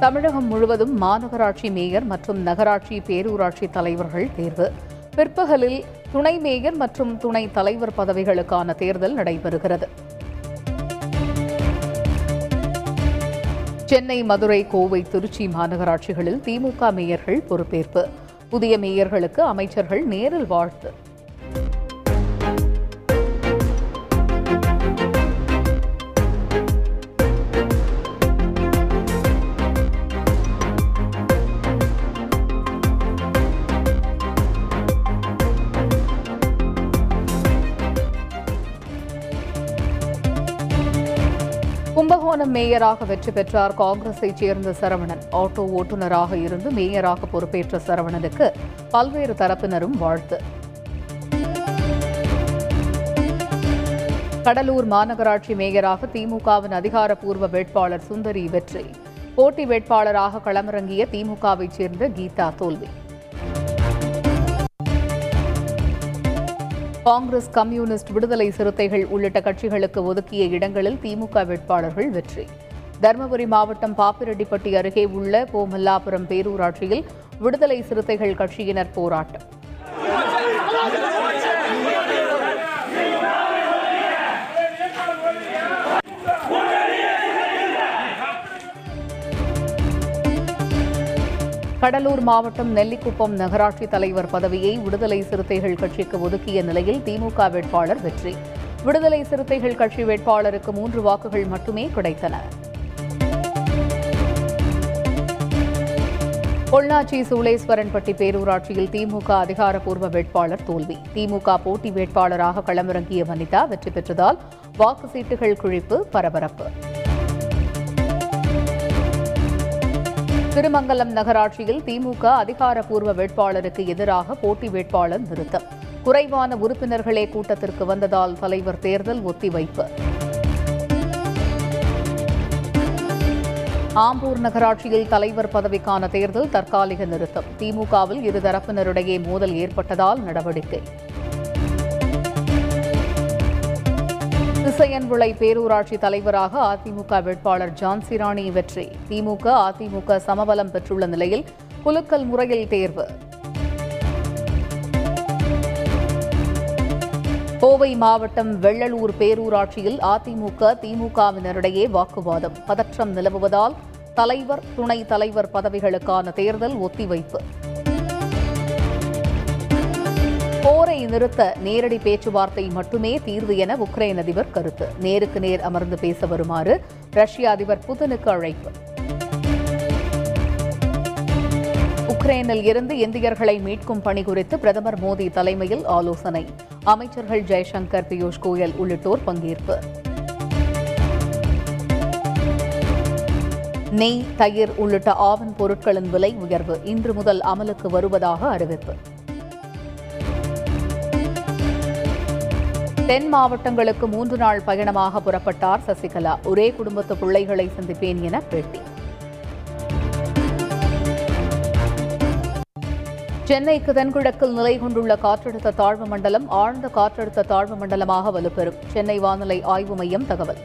தமிழகம் முழுவதும் மாநகராட்சி மேயர் மற்றும் நகராட்சி பேரூராட்சி தலைவர்கள் தேர்வு. பிற்பகலில் துணை மேயர் மற்றும் துணை தலைவர் பதவிகளுக்கான தேர்தல் நடைபெறுகிறது. சென்னை மதுரை கோவை திருச்சி மாநகராட்சிகளில் திமுக மேயர்கள் பொறுப்பேற்பு. புதிய மேயர்களுக்கு அமைச்சர்கள் நேரில் வாழ்த்து. மாகாண மேயராக வெற்றி பெற்றார் காங்கிரஸைச் சேர்ந்த சரவணன். ஆட்டோ ஓட்டுநராக இருந்து மேயராக பொறுப்பேற்ற சரவணனுக்கு பல்வேறு தரப்பினரும் வாழ்த்து. கடலூர் மாநகராட்சி மேயராக திமுகவின் அதிகாரப்பூர்வ வேட்பாளர் சுந்தரி வெற்றி. போட்டி வேட்பாளராக களமிறங்கிய திமுகவைச் சேர்ந்த கீதா தோல்வி. காங்கிரஸ் கம்யூனிஸ்ட் விடுதலை சிறுத்தைகள் உள்ளிட்ட கட்சிகளுக்கு ஒதுக்கிய இடங்களில் திமுக வேட்பாளர்கள் வெற்றி. தருமபுரி மாவட்டம் பாப்பிரெட்டிப்பட்டி அருகே உள்ள போமல்லாபுரம் பேரூராட்சியில் விடுதலை சிறுத்தைகள் கட்சியினர் போராட்டம். கடலூர் மாவட்டம் நெல்லிக்குப்பம் நகராட்சி தலைவர் பதவியை விடுதலை சிறுத்தைகள் கட்சிக்கு ஒதுக்கிய நிலையில் திமுக வேட்பாளர் வெற்றி. விடுதலை சிறுத்தைகள் கட்சி வேட்பாளருக்கு மூன்று வாக்குகள் மட்டுமே கிடைத்தன. பொள்ளாச்சி சூளேஸ்வரன்பட்டி பேரூராட்சியில் திமுக அதிகாரப்பூர்வ வேட்பாளர் தோல்வி. திமுக போட்டி வேட்பாளராக களமிறங்கிய வனிதா வெற்றி பெற்றதால் வாக்கு சீட்டுகள் குழிப்பு பரபரப்பு. திருமங்கலம் நகராட்சியில் திமுக அதிகாரப்பூர்வ வேட்பாளருக்கு எதிராக போட்டி வேட்பாளர் நிறுத்தம். குறைவான உறுப்பினர்களே கூட்டத்திற்கு வந்ததால் தலைவர் தேர்தல் ஒத்திவைப்பு. ஆம்பூர் நகராட்சியில் தலைவர் பதவிக்கான தேர்தல் தற்காலிக நிறுத்தம். திமுகவில் இருதரப்பினரிடையே மோதல் ஏற்பட்டதால் நடவடிக்கை. திசையன்விளை பேரூராட்சி தலைவராக அதிமுக வேட்பாளர் ஜான்சிராணி வெற்றி. திமுக அதிமுக சமபலம் பெற்றுள்ள நிலையில் குலுக்கல் முறையில் தேர்வு. கோவை மாவட்டம் வெள்ளலூர் பேரூராட்சியில் அதிமுக திமுகவினரிடையே வாக்குவாதம். பதற்றம் நிலவுவதால் தலைவர் துணைத் தலைவர் பதவிகளுக்கான தேர்தல் ஒத்திவைப்பு. போரை நிறுத்த நேரடி பேச்சுவார்த்தை மட்டுமே தீர்வு என உக்ரைன் அதிபர் கருத்து. நேருக்கு நேர் அமர்ந்து பேச வருமாறு ரஷ்ய அதிபர் புதனுக்கு அழைப்பு. உக்ரைனில் இருந்து இந்தியர்களை மீட்கும் பணி குறித்து பிரதமர் மோடி தலைமையில் ஆலோசனை. அமைச்சர்கள் ஜெய்சங்கர் பியூஷ் கோயல் உள்ளிட்டோர் பங்கேற்பு. நெய் தயிர் உள்ளிட்ட ஆவண் பொருட்களின் விலை உயர்வு இன்று முதல் அமலுக்கு வருவதாக அறிவிப்பு. தென் மாவட்டங்களுக்கு மூன்று நாள் பயணமாக புறப்பட்டார் சசிகலா. ஒரே குடும்பத்து பிள்ளைகளை சந்திப்பேன் என பேட்டி. சென்னைக்கு தென்கிழக்கில் நிலை கொண்டுள்ள காற்றழுத்த தாழ்வு மண்டலம் ஆழ்ந்த காற்றழுத்த தாழ்வு மண்டலமாக வலுப்பெறும். சென்னை வானிலை ஆய்வு மையம் தகவல்.